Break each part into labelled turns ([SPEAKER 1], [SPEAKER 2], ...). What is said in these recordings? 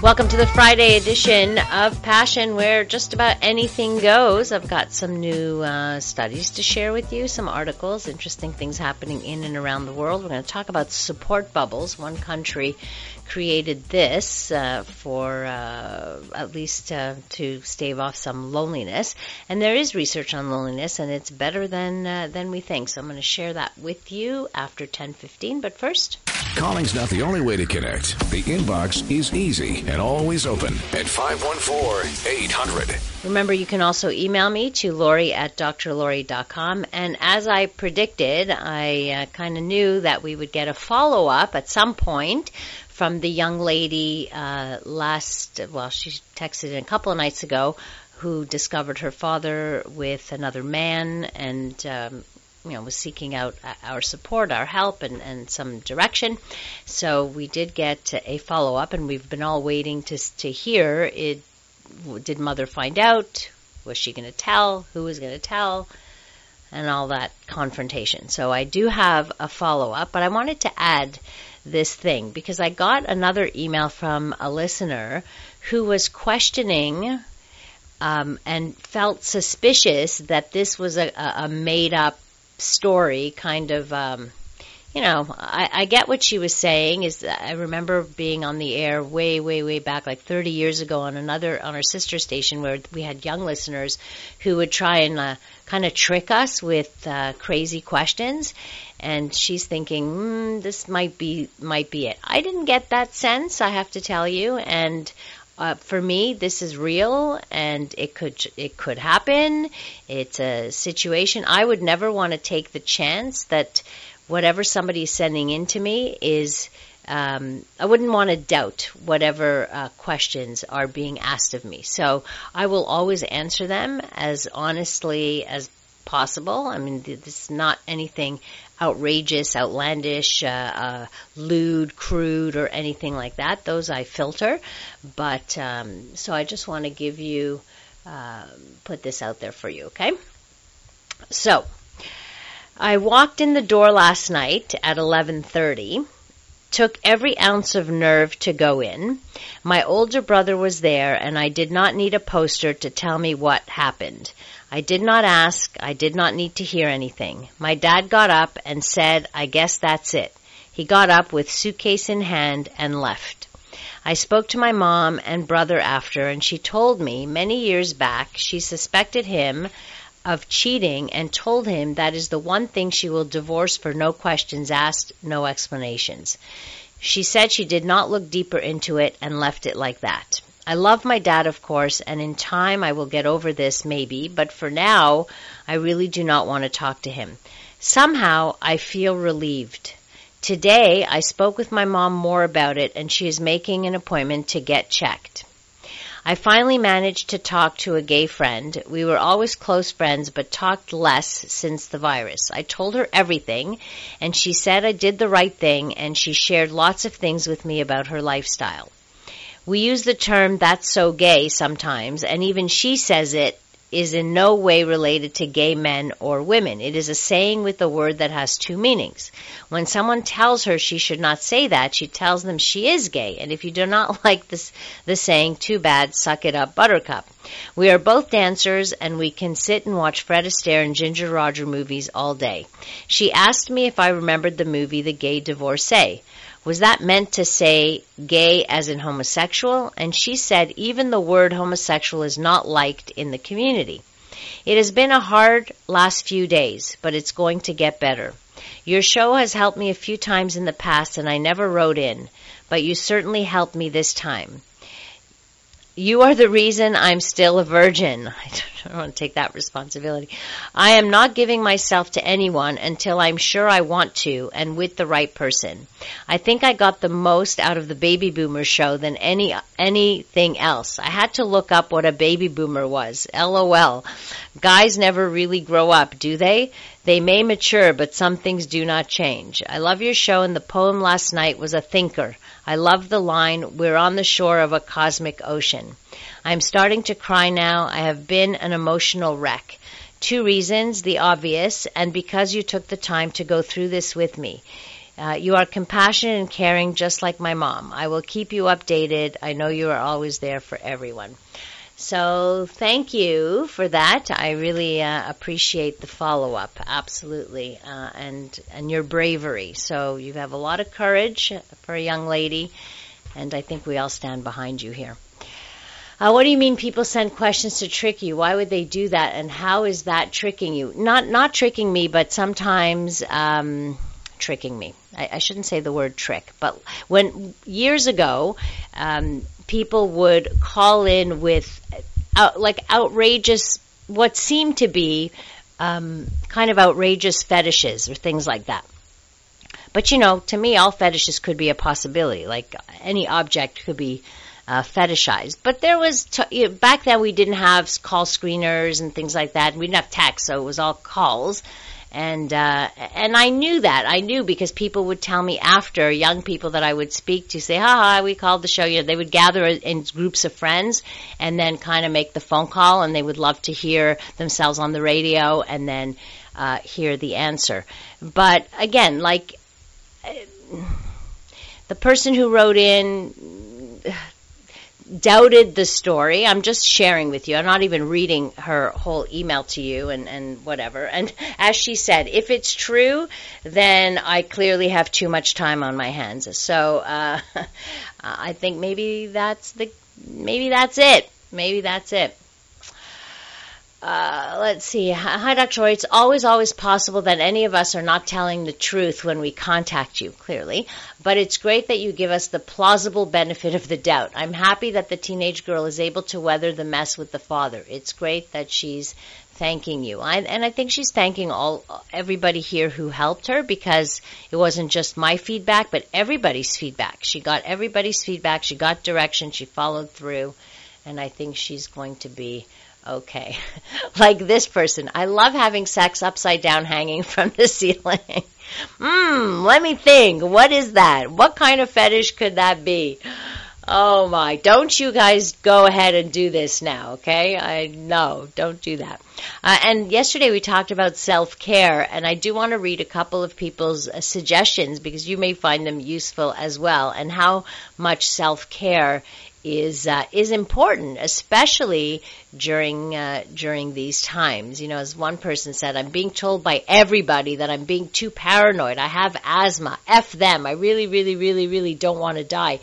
[SPEAKER 1] Welcome to the Friday edition of Passion, where just about anything goes. I've got some new uh, studies to share with you, some articles, interesting things happening in and around the world. We're going to talk about support bubbles. One country created this uh, for uh, at least uh, to stave off some loneliness. And there is research on loneliness, and it's better than uh, than we think. So I'm going to share that with you after 10:15. But first,
[SPEAKER 2] calling's not the only way to connect. The inbox is easy and always open at 514-800.
[SPEAKER 1] Remember, you can also email me to Lori at drlori.com. And as I predicted, I uh, kind of knew that we would get a follow up at some point from the young lady uh, last, well, she texted in a couple of nights ago who discovered her father with another man and um, you know was seeking out our support, our help, and, and some direction. So we did get a follow up, and we've been all waiting to to hear. It did mother find out? Was she going to tell? Who was going to tell? And all that confrontation. So I do have a follow up, but I wanted to add this thing because I got another email from a listener who was questioning um, and felt suspicious that this was a, a made up story, kind of. Um, you know, I, I get what she was saying. Is I remember being on the air way, way, way back, like 30 years ago, on another on our sister station where we had young listeners who would try and uh, kind of trick us with uh, crazy questions. And she's thinking, mm, this might be might be it. I didn't get that sense, I have to tell you, and. Uh, for me, this is real, and it could it could happen. It's a situation I would never want to take the chance that whatever somebody is sending in to me is um, I wouldn't want to doubt whatever uh, questions are being asked of me. So I will always answer them as honestly as possible. I mean, this is not anything outrageous, outlandish, uh, uh, lewd, crude, or anything like that. Those I filter. But um, so I just want to give you, uh, put this out there for you, okay? So I walked in the door last night at 11:30. Took every ounce of nerve to go in. My older brother was there and I did not need a poster to tell me what happened. I did not ask. I did not need to hear anything. My dad got up and said, I guess that's it. He got up with suitcase in hand and left. I spoke to my mom and brother after and she told me many years back she suspected him of cheating and told him that is the one thing she will divorce for no questions asked, no explanations. She said she did not look deeper into it and left it like that. I love my dad, of course, and in time I will get over this maybe, but for now, I really do not want to talk to him. Somehow, I feel relieved. Today, I spoke with my mom more about it, and she is making an appointment to get checked. I finally managed to talk to a gay friend. We were always close friends, but talked less since the virus. I told her everything, and she said I did the right thing, and she shared lots of things with me about her lifestyle. We use the term that's so gay sometimes, and even she says it is in no way related to gay men or women. It is a saying with a word that has two meanings. When someone tells her she should not say that, she tells them she is gay. And if you do not like this, the saying, too bad, suck it up, buttercup. We are both dancers and we can sit and watch Fred Astaire and Ginger Rogers movies all day. She asked me if I remembered the movie The Gay Divorcee. Was that meant to say gay as in homosexual? And she said even the word homosexual is not liked in the community. It has been a hard last few days, but it's going to get better. Your show has helped me a few times in the past and I never wrote in, but you certainly helped me this time. You are the reason I'm still a virgin. I don't want to take that responsibility. I am not giving myself to anyone until I'm sure I want to and with the right person. I think I got the most out of the baby boomer show than any anything else. I had to look up what a baby boomer was. LOL. Guys never really grow up, do they? They may mature, but some things do not change. I love your show and the poem last night was a thinker. I love the line, we're on the shore of a cosmic ocean. I'm starting to cry now. I have been an emotional wreck. Two reasons, the obvious, and because you took the time to go through this with me. Uh, you are compassionate and caring just like my mom. I will keep you updated. I know you are always there for everyone. So thank you for that. I really uh, appreciate the follow up, absolutely, uh, and and your bravery. So you have a lot of courage for a young lady, and I think we all stand behind you here. Uh, what do you mean people send questions to trick you? Why would they do that? And how is that tricking you? Not not tricking me, but sometimes um, tricking me. I, I, shouldn't say the word trick, but when years ago, um, people would call in with out, like outrageous, what seemed to be um, kind of outrageous fetishes or things like that. But you know, to me, all fetishes could be a possibility. Like any object could be uh, fetishized. But there was t- you know, back then we didn't have call screeners and things like that. We didn't have text, so it was all calls and uh, and I knew that I knew because people would tell me after young people that I would speak to say, "Ha we called the show." You know, they would gather in groups of friends and then kind of make the phone call, and they would love to hear themselves on the radio and then uh, hear the answer. But again, like the person who wrote in doubted the story. I'm just sharing with you. I'm not even reading her whole email to you and, and whatever. And as she said, if it's true, then I clearly have too much time on my hands. So uh, I think maybe that's the maybe that's it. Maybe that's it. Uh, let's see. Hi, Dr. Roy. It's always, always possible that any of us are not telling the truth when we contact you, clearly. But it's great that you give us the plausible benefit of the doubt. I'm happy that the teenage girl is able to weather the mess with the father. It's great that she's thanking you. I, and I think she's thanking all everybody here who helped her because it wasn't just my feedback, but everybody's feedback. She got everybody's feedback. She got direction. She followed through, and I think she's going to be okay. like this person. I love having sex upside down hanging from the ceiling. Mmm, let me think. What is that? What kind of fetish could that be? Oh my, don't you guys go ahead and do this now, okay? I no, don't do that. Uh, and yesterday we talked about self-care, and I do want to read a couple of people's uh, suggestions because you may find them useful as well, and how much self-care is uh, is important, especially during uh, during these times. You know, as one person said, I'm being told by everybody that I'm being too paranoid. I have asthma. F them. I really, really, really, really don't want to die.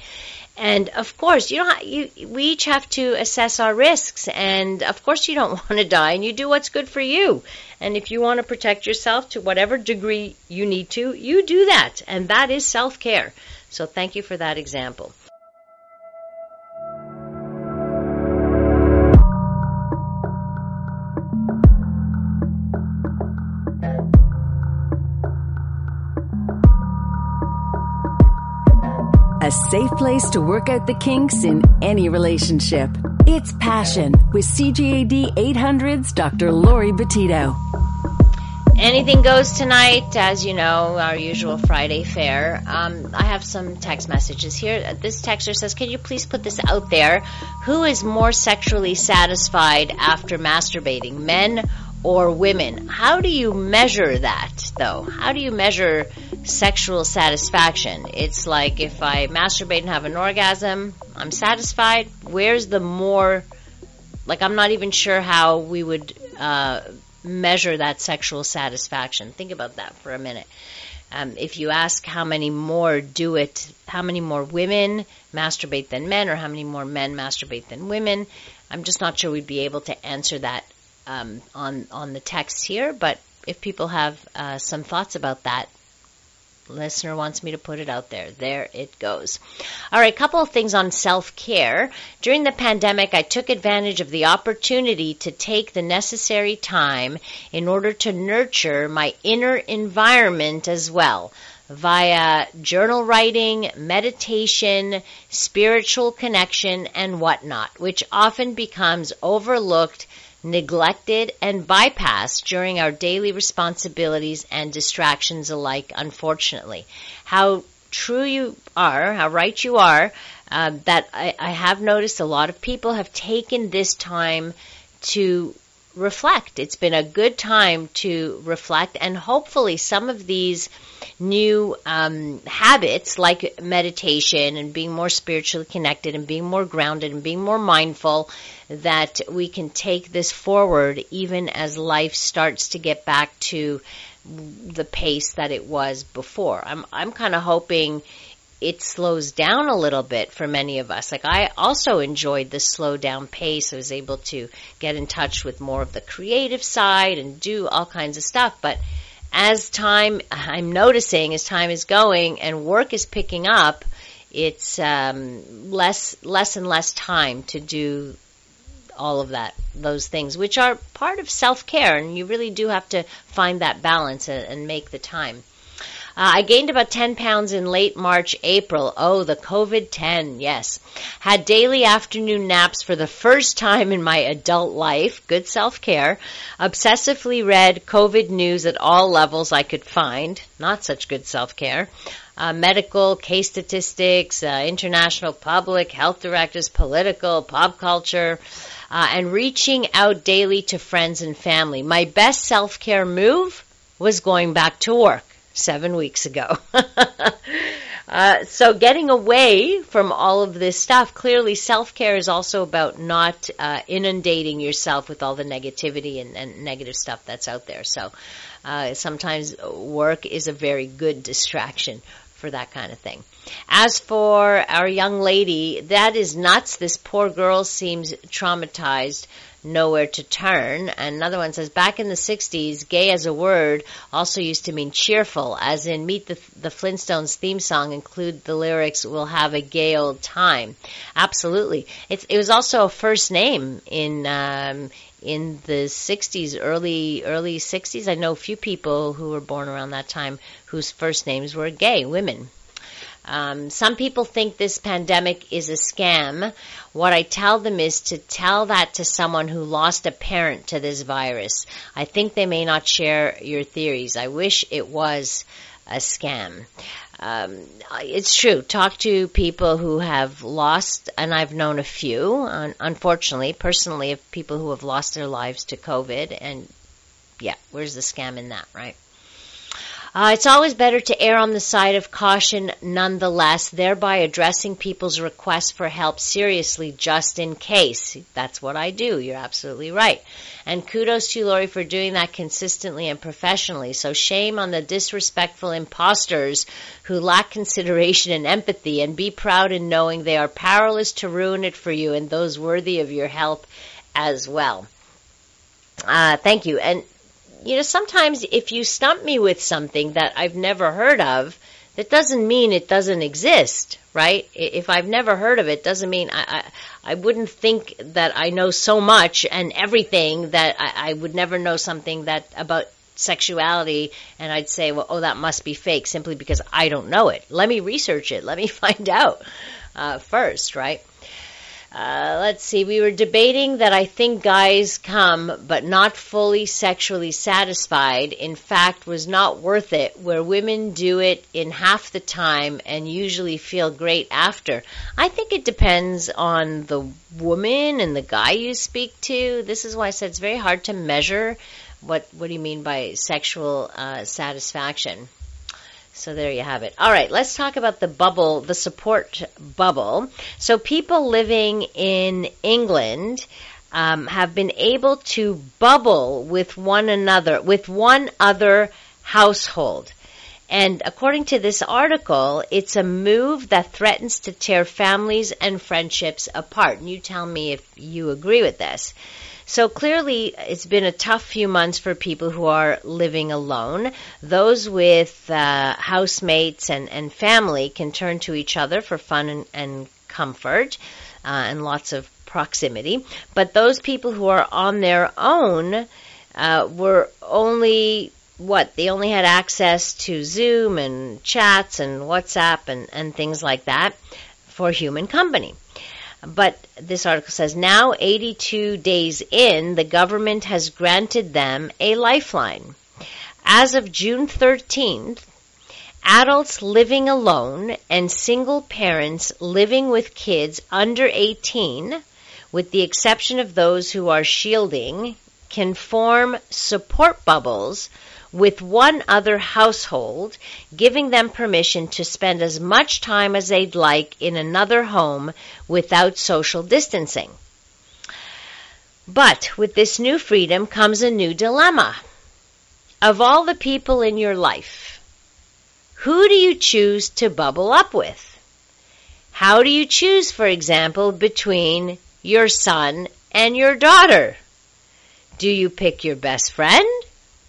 [SPEAKER 1] And of course, you know, you, we each have to assess our risks. And of course, you don't want to die, and you do what's good for you. And if you want to protect yourself to whatever degree you need to, you do that, and that is self care. So, thank you for that example.
[SPEAKER 3] A safe place to work out the kinks in any relationship. It's Passion with CJAD 800's Dr. Lori Betito.
[SPEAKER 1] Anything goes tonight, as you know, our usual Friday fare. Um, I have some text messages here. This texter says, Can you please put this out there? Who is more sexually satisfied after masturbating, men or women? How do you measure that, though? How do you measure sexual satisfaction. It's like if I masturbate and have an orgasm, I'm satisfied. Where's the more, like, I'm not even sure how we would uh, measure that sexual satisfaction. Think about that for a minute. Um, if you ask how many more do it, how many more women masturbate than men, or how many more men masturbate than women, I'm just not sure we'd be able to answer that um, on on the text here. But if people have uh, some thoughts about that, Listener wants me to put it out there. There it goes. All right, couple of things on self care. During the pandemic, I took advantage of the opportunity to take the necessary time in order to nurture my inner environment as well via journal writing, meditation, spiritual connection, and whatnot, which often becomes overlooked, neglected, and bypassed during our daily responsibilities and distractions alike, unfortunately. How true you are, how right you are, uh, that I, I have noticed a lot of people have taken this time to reflect. It's been a good time to reflect, and hopefully, some of these new um, habits like meditation and being more spiritually connected and being more grounded and being more mindful that we can take this forward even as life starts to get back to the pace that it was before. I'm I'm kind of hoping it slows down a little bit for many of us. Like I also enjoyed the slow down pace. I was able to get in touch with more of the creative side and do all kinds of stuff. But as time, I'm noticing as time is going and work is picking up, it's um, less, less and less time to do all of that, those things, which are part of self care, and you really do have to find that balance and, and make the time. Uh, I gained about 10 pounds in late March, April. Oh, the COVID 10, yes. Had daily afternoon naps for the first time in my adult life. Good self care. Obsessively read COVID news at all levels I could find. Not such good self care. Uh, medical, case statistics, uh, international public, health directors, political, pop culture, uh, and reaching out daily to friends and family. My best self care move was going back to work seven weeks ago. uh, so getting away from all of this stuff, clearly self-care is also about not uh, inundating yourself with all the negativity and, and, negative stuff that's out there. So uh, sometimes work is a very good distraction for that kind of thing. As for our young lady, that is nuts. This poor girl seems traumatized nowhere to turn. And another one says, back in the 60s, gay as a word also used to mean cheerful, as in Meet the, the Flintstones theme song include the lyrics, we'll have a gay old time. Absolutely. It's, it was also a first name in, um, in the 60s, early, early 60s. I know a few people who were born around that time whose first names were gay, women. Um, some people think this pandemic is a scam. What I tell them is to tell that to someone who lost a parent to this virus. I think they may not share your theories. I wish it was a scam. Um, it's true. Talk to people who have lost, and I've known a few, unfortunately, personally, of people who have lost their lives to COVID. And yeah, where's the scam in that, right? Uh, it's always better to err on the side of caution nonetheless, thereby addressing people's requests for help seriously just in case. That's what I do. You're absolutely right. And kudos to Lori, for doing that consistently and professionally. So shame on the disrespectful imposters who lack consideration and empathy and be proud in knowing they are powerless to ruin it for you and those worthy of your help as well. Uh, thank you. And you know, sometimes if you stump me with something that I've never heard of, that doesn't mean it doesn't exist, right? If I've never heard of it, doesn't mean I, I, I wouldn't think that I know so much and everything that I, I would never know something that about sexuality and I'd say, well, oh, that must be fake simply because I don't know it. Let me research it. Let me find out uh, first, right? Uh, let's see, we were debating that I think guys come but not fully sexually satisfied, in fact, was not worth it, where women do it in half the time and usually feel great after. I think it depends on the woman and the guy you speak to. This is why I said it's very hard to measure what, what do you mean by sexual uh, satisfaction. So there you have it. All right, let's talk about the bubble, the support bubble. So people living in England um, have been able to bubble with one another, with one other household. And according to this article, it's a move that threatens to tear families and friendships apart. And you tell me if you agree with this. So clearly, it's been a tough few months for people who are living alone. Those with uh, housemates and, and family can turn to each other for fun and, and comfort uh, and lots of proximity. But those people who are on their own uh, were only what they only had access to Zoom and chats and WhatsApp and, and things like that for human company. But this article says now, 82 days in, the government has granted them a lifeline. As of June 13th, adults living alone and single parents living with kids under 18, with the exception of those who are shielding, can form support bubbles with one other household, giving them permission to spend as much time as they'd like in another home without social distancing. But with this new freedom comes a new dilemma. Of all the people in your life, who do you choose to bubble up with? How do you choose, for example, between your son and your daughter? Do you pick your best friend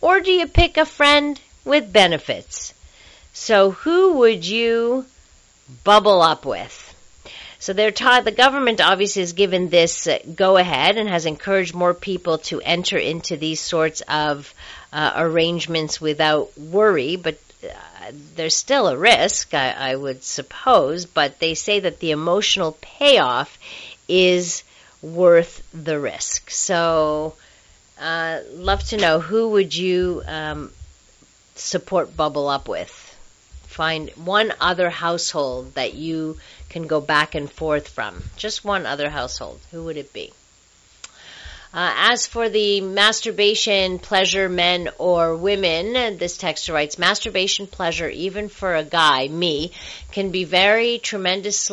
[SPEAKER 1] or do you pick a friend with benefits? So who would you bubble up with? So they're taught, the government obviously has given this uh, go ahead and has encouraged more people to enter into these sorts of uh, arrangements without worry, but uh, there's still a risk, I, I would suppose, but they say that the emotional payoff is worth the risk. So, uh, love to know who would you um, support Bubble Up with? Find one other household that you can go back and forth from. Just one other household. Who would it be? Uh, as for the masturbation pleasure, men or women, this texter writes, masturbation pleasure, even for a guy, me, can be very tremendous,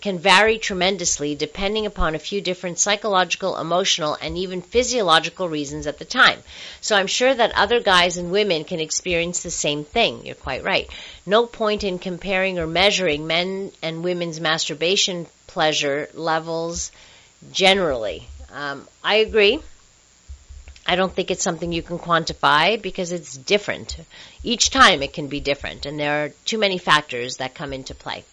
[SPEAKER 1] can vary tremendously depending upon a few different psychological, emotional, and even physiological reasons at the time. So I'm sure that other guys and women can experience the same thing. You're quite right. No point in comparing or measuring men and women's masturbation pleasure levels generally. Um, I agree. I don't think it's something you can quantify because it's different. Each time it can be different, and there are too many factors that come into play.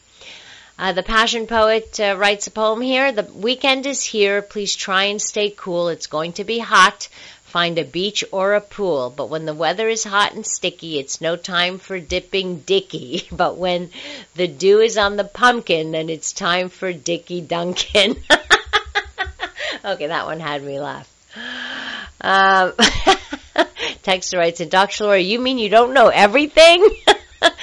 [SPEAKER 1] Uh, the Passion Poet uh, writes a poem here. The weekend is here. Please try and stay cool. It's going to be hot. Find a beach or a pool. But when the weather is hot and sticky, it's no time for dipping Dicky. But when the dew is on the pumpkin, then it's time for Dicky Duncan. okay, that one had me laugh. Um, Texter writes, Dr. Laura, you mean you don't know everything?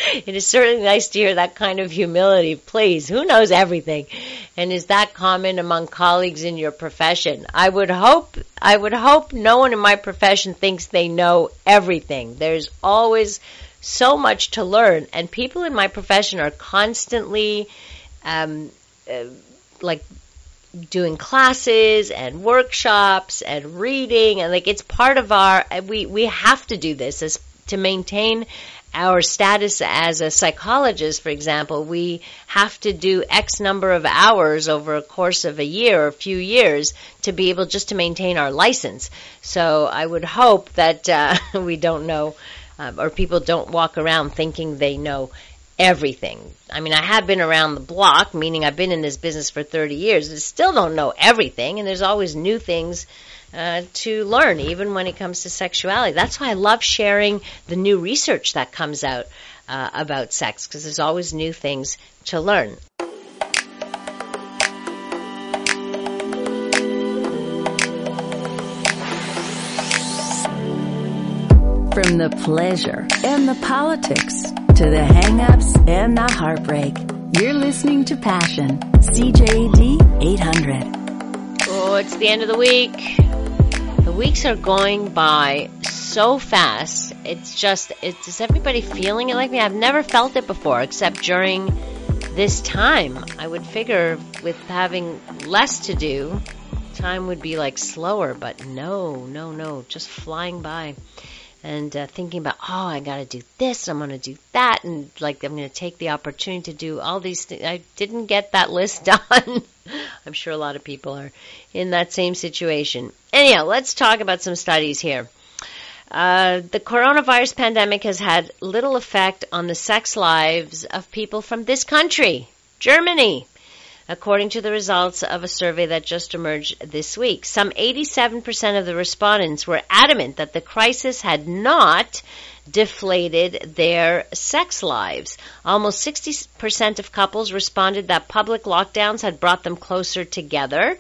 [SPEAKER 1] it is certainly nice to hear that kind of humility. Please, who knows everything? And is that common among colleagues in your profession? I would hope, I would hope no one in my profession thinks they know everything. There's always so much to learn and people in my profession are constantly, um, uh, like doing classes and workshops and reading and like it's part of our we we have to do this as to maintain our status as a psychologist, for example, we have to do X number of hours over a course of a year or a few years to be able just to maintain our license. So I would hope that uh, we don't know, uh, or people don't walk around thinking they know everything. I mean, I have been around the block, meaning I've been in this business for 30 years, but still don't know everything, and there's always new things uh, to learn, even when it comes to sexuality. That's why I love sharing the new research that comes out uh, about sex, because there's always new things to learn.
[SPEAKER 3] From the pleasure and the politics to the hang-ups and the heartbreak, you're listening to Passion, CJAD 800.
[SPEAKER 1] Oh, it's the end of the week. Weeks are going by so fast. It's just, it's, is everybody feeling it like me? I've never felt it before, except during this time. I would figure with having less to do, time would be like slower, but no, no, no, just flying by and uh, thinking about, oh, I got to do this, I'm going to do that, and like I'm going to take the opportunity to do all these things. I didn't get that list done. I'm sure a lot of people are in that same situation. Anyhow, let's talk about some studies here. Uh, the coronavirus pandemic has had little effect on the sex lives of people from this country, Germany, according to the results of a survey that just emerged this week. Some 87% of the respondents were adamant that the crisis had not deflated their sex lives. Almost 60% of couples responded that public lockdowns had brought them closer together.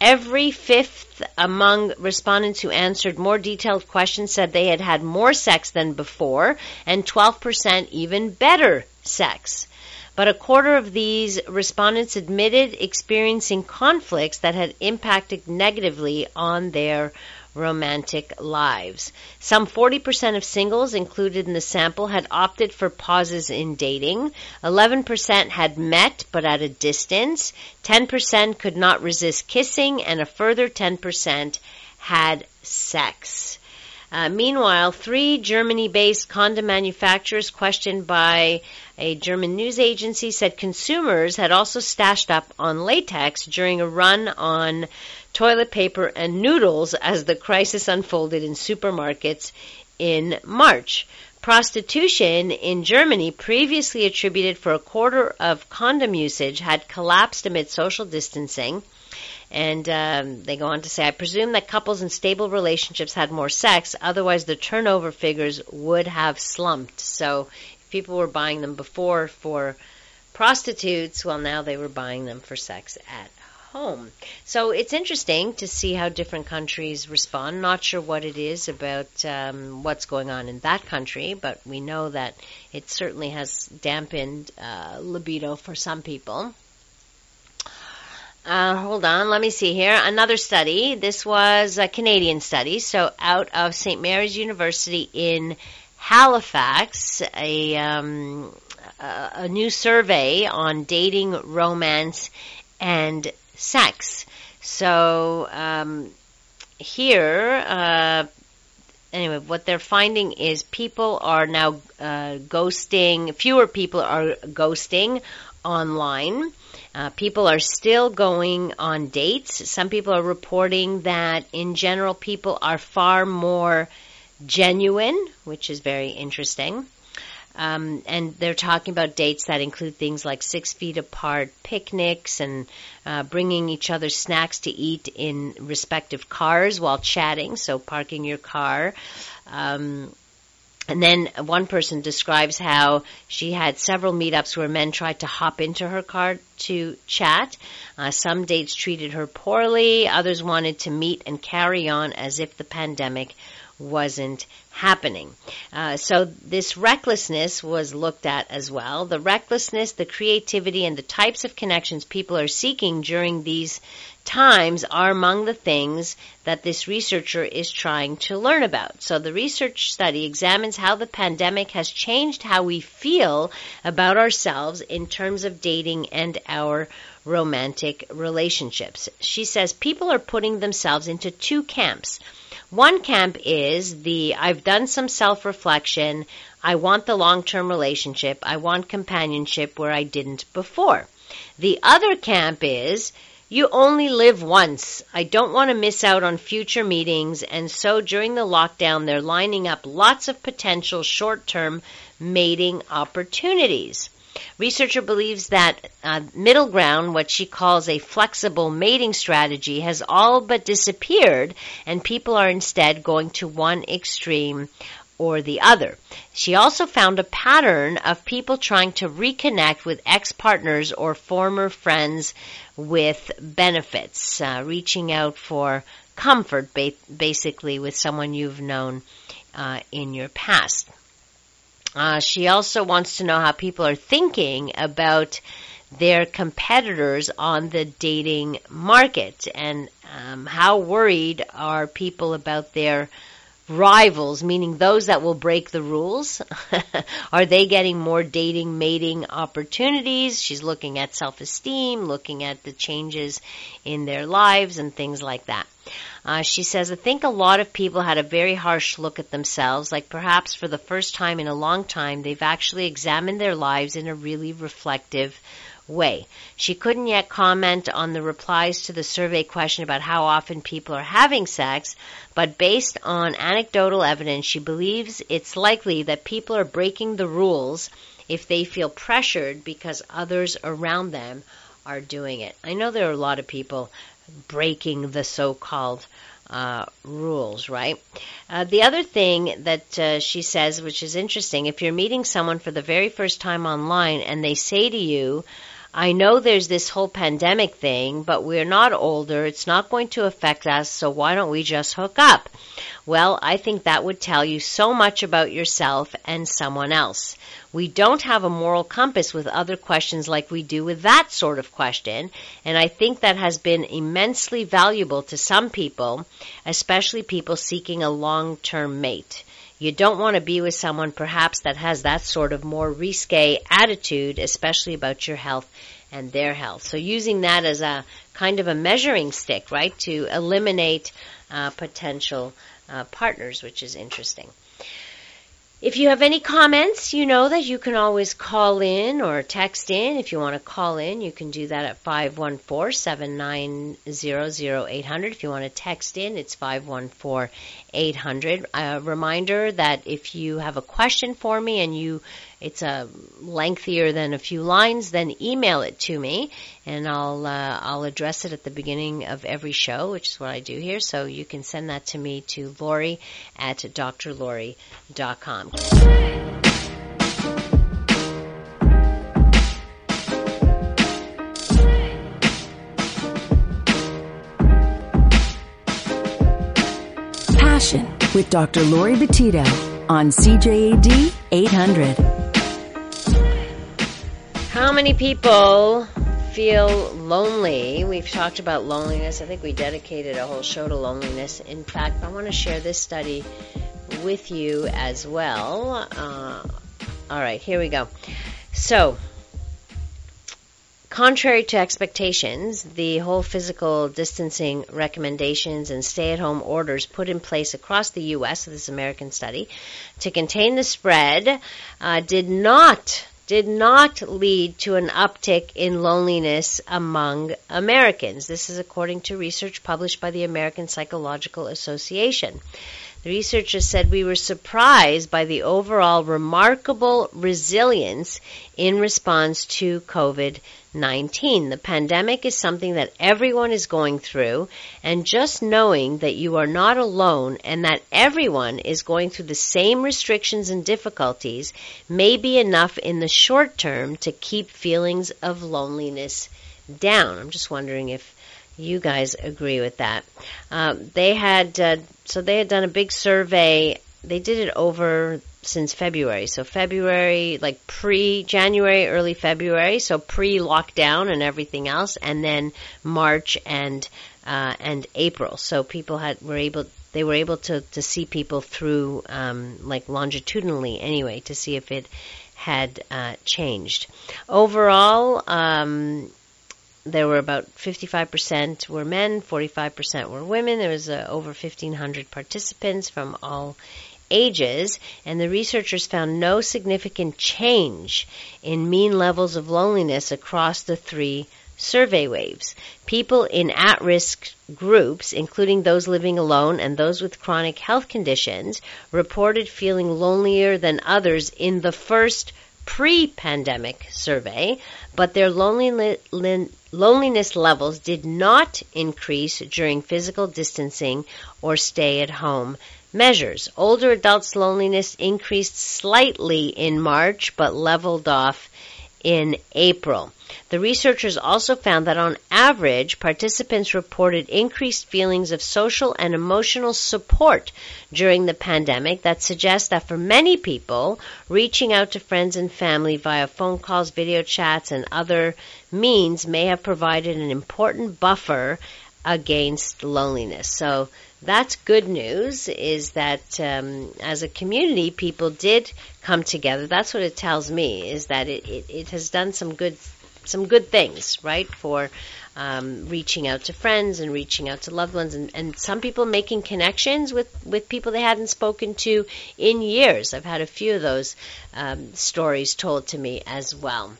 [SPEAKER 1] Every fifth among respondents who answered more detailed questions said they had had more sex than before, and 12% even better sex. But a quarter of these respondents admitted experiencing conflicts that had impacted negatively on their romantic lives. Some 40% of singles included in the sample had opted for pauses in dating. 11% had met but at a distance. 10% could not resist kissing and a further 10% had sex. Uh, meanwhile, three Germany-based condom manufacturers questioned by a German news agency said consumers had also stashed up on latex during a run on toilet paper, and noodles as the crisis unfolded in supermarkets in March. Prostitution in Germany, previously attributed for a quarter of condom usage, had collapsed amid social distancing. And um, they go on to say, I presume that couples in stable relationships had more sex, otherwise the turnover figures would have slumped. So if people were buying them before for prostitutes, well, now they were buying them for sex at home. So it's interesting to see how different countries respond. Not sure what it is about um, what's going on in that country, but we know that it certainly has dampened uh, libido for some people. Uh, hold on, let me see here. Another study. This was a Canadian study, so out of St. Mary's University in Halifax, a um, a new survey on dating, romance, and sex. So um, here, uh, anyway, what they're finding is people are now uh, ghosting. Fewer people are ghosting online. Uh, people are still going on dates. Some people are reporting that in general people are far more genuine, which is very interesting. Um, and they're talking about dates that include things like six feet apart picnics and uh, bringing each other snacks to eat in respective cars while chatting, so parking your car. Um, and then one person describes how she had several meetups where men tried to hop into her car to chat. Uh, some dates treated her poorly. Others wanted to meet and carry on as if the pandemic wasn't happening. Uh, so this recklessness was looked at as well. The recklessness, the creativity, and the types of connections people are seeking during these times are among the things that this researcher is trying to learn about. So the research study examines how the pandemic has changed how we feel about ourselves in terms of dating and our romantic relationships. She says people are putting themselves into two camps. One camp is the I've done some self reflection. I want the long term relationship. I want companionship where I didn't before. The other camp is you only live once. I don't want to miss out on future meetings, and so during the lockdown, they're lining up lots of potential short term mating opportunities. Researcher believes that uh, middle ground, what she calls a flexible mating strategy, has all but disappeared, and people are instead going to one extreme or the other. She also found a pattern of people trying to reconnect with ex partners or former friends with benefits, uh, reaching out for comfort ba- basically with someone you've known uh, in your past. Uh, she also wants to know how people are thinking about their competitors on the dating market and um, how worried are people about their rivals, meaning those that will break the rules? Are they getting more dating, mating opportunities? She's looking at self esteem, looking at the changes in their lives and things like that. Uh, she says, I think a lot of people had a very harsh look at themselves, like perhaps for the first time in a long time, they've actually examined their lives in a really reflective way. She couldn't yet comment on the replies to the survey question about how often people are having sex, but based on anecdotal evidence, she believes it's likely that people are breaking the rules if they feel pressured because others around them are doing it. I know there are a lot of people breaking the so-called uh, rules, right? Uh, the other thing that uh, she says, which is interesting, if you're meeting someone for the very first time online and they say to you, I know there's this whole pandemic thing, but we're not older. It's not going to affect us, so why don't we just hook up? Well, I think that would tell you so much about yourself and someone else. We don't have a moral compass with other questions like we do with that sort of question, and I think that has been immensely valuable to some people, especially people seeking a long-term mate. You don't want to be with someone perhaps that has that sort of more risque attitude, especially about your health and their health. So using that as a kind of a measuring stick, right, to eliminate uh, potential uh, partners, which is interesting. If you have any comments, you know that you can always call in or text in. If you want to call in, you can do that at 514-790-0800. If you want to text in, it's 514-800. A reminder that if you have a question for me and you it's a lengthier than a few lines, then email it to me and I'll uh, I'll address it at the beginning of every show, which is what I do here. So you can send that to me to Lori at drlori.com.
[SPEAKER 3] Passion with Dr. Lori Betito on CJAD 800.
[SPEAKER 1] How many people feel lonely? We've talked about loneliness. I think we dedicated a whole show to loneliness. In fact, I want to share this study with you as well. Uh, all right, here we go. So, Contrary to expectations, the whole physical distancing recommendations and stay at home orders put in place across the U.S., this American study, to contain the spread uh, did not did not lead to an uptick in loneliness among Americans. This is according to research published by the American Psychological Association. The researchers said we were surprised by the overall remarkable resilience in response to COVID 19. The pandemic is something that everyone is going through, and just knowing that you are not alone and that everyone is going through the same restrictions and difficulties may be enough in the short term to keep feelings of loneliness down. I'm just wondering if you guys agree with that. Um, they had uh, so they had done a big survey. They did it over since February. So February, like pre January, early February, so pre lockdown and everything else, and then March and uh, and April. So people had were able they were able to to see people through um, like longitudinally anyway to see if it had uh, changed. Overall. Um, there were about 55% were men, 45% were women. There was uh, over 1,500 participants from all ages, and the researchers found no significant change in mean levels of loneliness across the three survey waves. People in at risk groups, including those living alone and those with chronic health conditions, reported feeling lonelier than others in the first pre pandemic survey, but their loneliness loneliness levels did not increase during physical distancing or stay at home measures. Older adults' loneliness increased slightly in March but leveled off in April. The researchers also found that on average, participants reported increased feelings of social and emotional support during the pandemic that suggests that for many people, reaching out to friends and family via phone calls, video chats, and other means may have provided an important buffer against loneliness. So that's good news is that um, as a community, people did come together. That's what it tells me is that it, it, it has done some good some good things, right, for um, reaching out to friends and reaching out to loved ones, and, and some people making connections with, with people they hadn't spoken to in years. I've had a few of those um, stories told to me as well.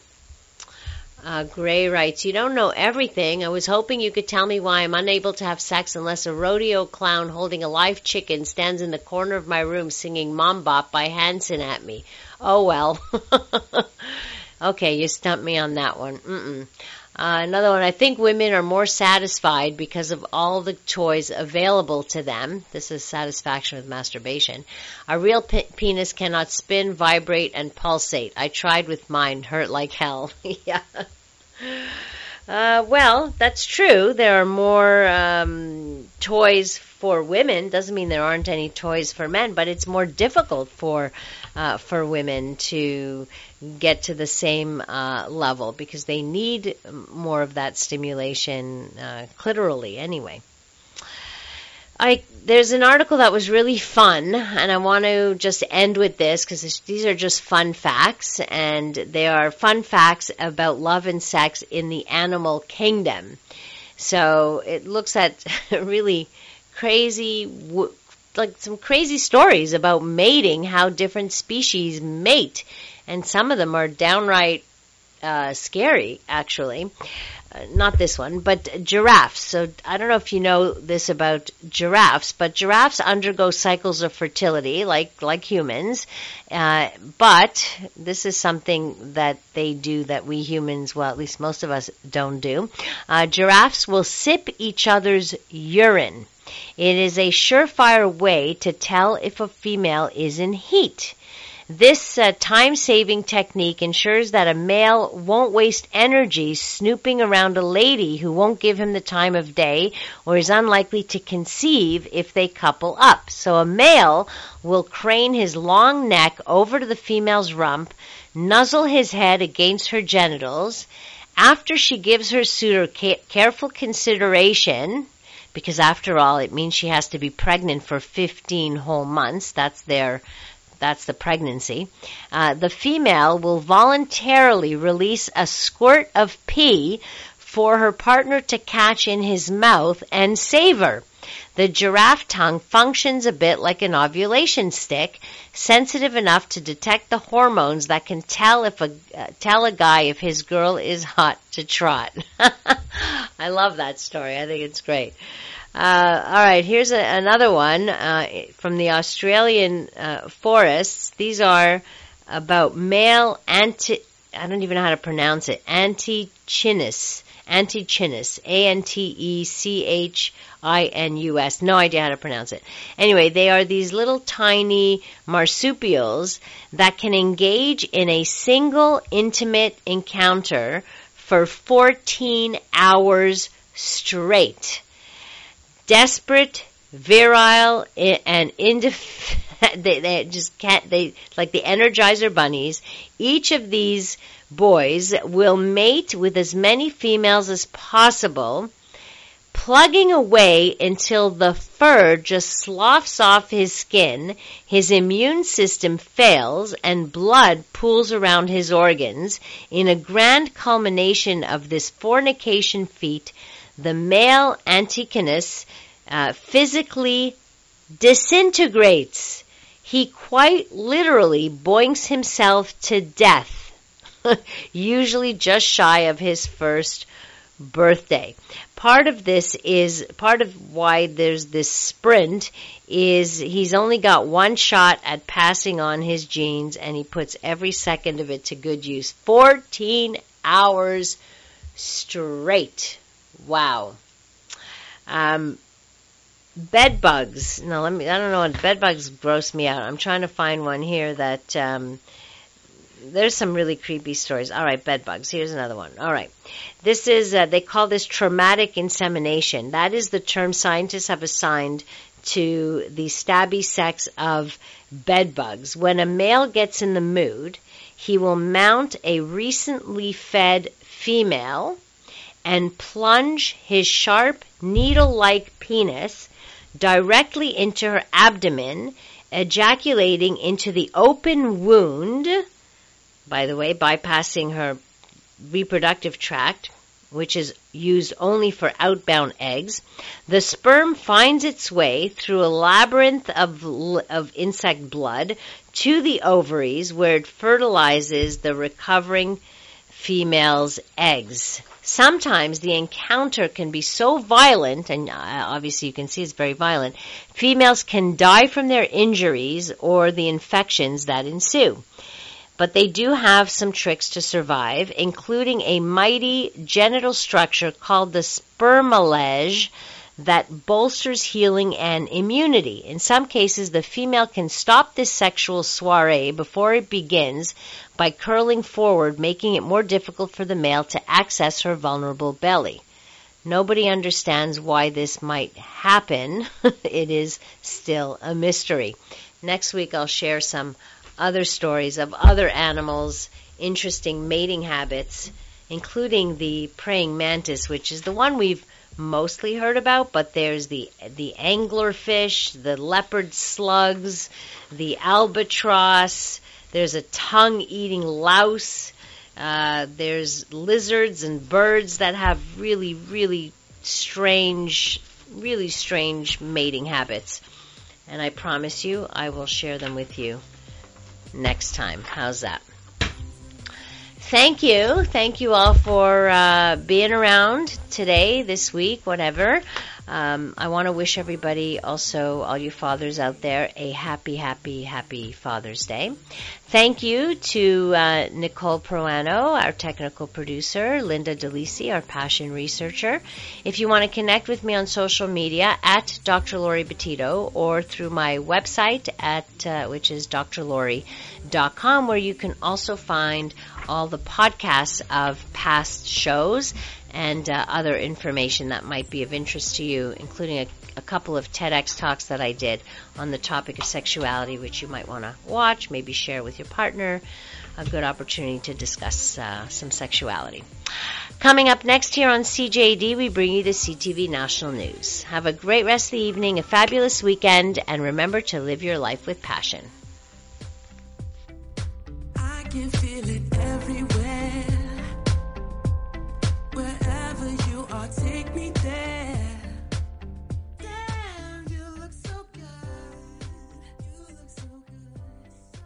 [SPEAKER 1] Uh, Gray writes, You don't know everything. I was hoping you could tell me why I'm unable to have sex unless a rodeo clown holding a live chicken stands in the corner of my room singing MMMBop by Hanson at me. Oh well. okay, you stumped me on that one. Mm-mm. Uh, another one, I think women are more satisfied because of all the toys available to them. This is satisfaction with masturbation. A real pe- penis cannot spin, vibrate, and pulsate. I tried with mine, hurt like hell. yeah. Uh, well, that's true. There are more um, toys for women. Doesn't mean there aren't any toys for men, but it's more difficult for uh, for women to get to the same uh, level because they need more of that stimulation uh, clitorally anyway. I there's an article that was really fun, and I want to just end with this because these are just fun facts, and they are fun facts about love and sex in the animal kingdom. So it looks at really crazy, like some crazy stories about mating, how different species mate, and some of them are downright uh, scary, actually. Uh, not this one, but giraffes. So I don't know if you know this about giraffes, but giraffes undergo cycles of fertility like like humans. Uh, but this is something that they do that we humans, well, at least most of us, don't do. Uh, giraffes will sip each other's urine. It is a surefire way to tell if a female is in heat. This uh, time saving technique ensures that a male won't waste energy snooping around a lady who won't give him the time of day or is unlikely to conceive if they couple up. So a male will crane his long neck over to the female's rump, nuzzle his head against her genitals. After she gives her suitor ca- careful consideration, because after all, it means she has to be pregnant for 15 whole months. That's their that's the pregnancy, uh, the female will voluntarily release a squirt of pee for her partner to catch in his mouth and savor. The giraffe tongue functions a bit like an ovulation stick, sensitive enough to detect the hormones that can tell if a uh, tell a guy if his girl is hot to trot. I love that story. I think it's great. Uh, all right, here's a, another one uh, from the Australian uh, forests. These are about male anti. I don't even know how to pronounce it. Antechinus. Antechinus. A N T E C H I N U S. No idea how to pronounce it. Anyway, they are these little tiny marsupials that can engage in a single intimate encounter for 14 hours straight desperate, virile, and indef- they, they just can't, they, like the Energizer bunnies, each of these boys will mate with as many females as possible, plugging away until the fur just sloughs off his skin, his immune system fails, and blood pools around his organs. In a grand culmination of this fornication feat, the male Antechinus uh, physically disintegrates. He quite literally boinks himself to death, usually just shy of his first birthday. Part of this is, part of why there's this sprint is he's only got one shot at passing on his genes and he puts every second of it to good use. 14 hours straight. Wow. Um, bed bugs. No, let me. I don't know. what Bed bugs gross me out. I'm trying to find one here that. Um, there's some really creepy stories. All right, bed bugs. Here's another one. All right. This is, uh, they call this traumatic insemination. That is the term scientists have assigned to the stabby sex of bed bugs. When a male gets in the mood, he will mount a recently fed female and plunge his sharp needle-like penis directly into her abdomen, ejaculating into the open wound, by the way, bypassing her reproductive tract, which is used only for outbound eggs. The sperm finds its way through a labyrinth of, of insect blood to the ovaries where it fertilizes the recovering female's eggs. Sometimes the encounter can be so violent, and uh, obviously you can see it's very violent, females can die from their injuries or the infections that ensue. But they do have some tricks to survive, including a mighty genital structure called the spermalege that bolsters healing and immunity. In some cases, the female can stop this sexual soiree before it begins by curling forward, making it more difficult for the male to access her vulnerable belly. Nobody understands why this might happen. it is still a mystery. Next week, I'll share some other stories of other animals' interesting mating habits, including the praying mantis, which is the one we've mostly heard about, but there's the the anglerfish, the leopard slugs, the albatross. There's a tongue-eating louse. Uh, there's lizards and birds that have really, really strange, really strange mating habits. And I promise you, I will share them with you next time. How's that? Thank you. Thank you all for uh, being around today, this week, whatever. Um, I want to wish everybody, also all you fathers out there, a happy, happy, happy Father's Day. Thank you to uh, Nicole Proano, our technical producer, Linda DeLisi, our passion researcher. If you want to connect with me on social media, at Dr. Laurie Betito, or through my website at uh, which is drlori.com, where you can also find all the podcasts of past shows and uh, other information that might be of interest to you, including a, a, couple of TEDx talks that I did on the topic of sexuality, which you might want to watch, maybe share with your partner. A good opportunity to discuss uh, some sexuality. Coming up next here on CJAD, we bring you the CTV National News. Have a great rest of the evening, a fabulous weekend, and remember to live your life with passion can feel it every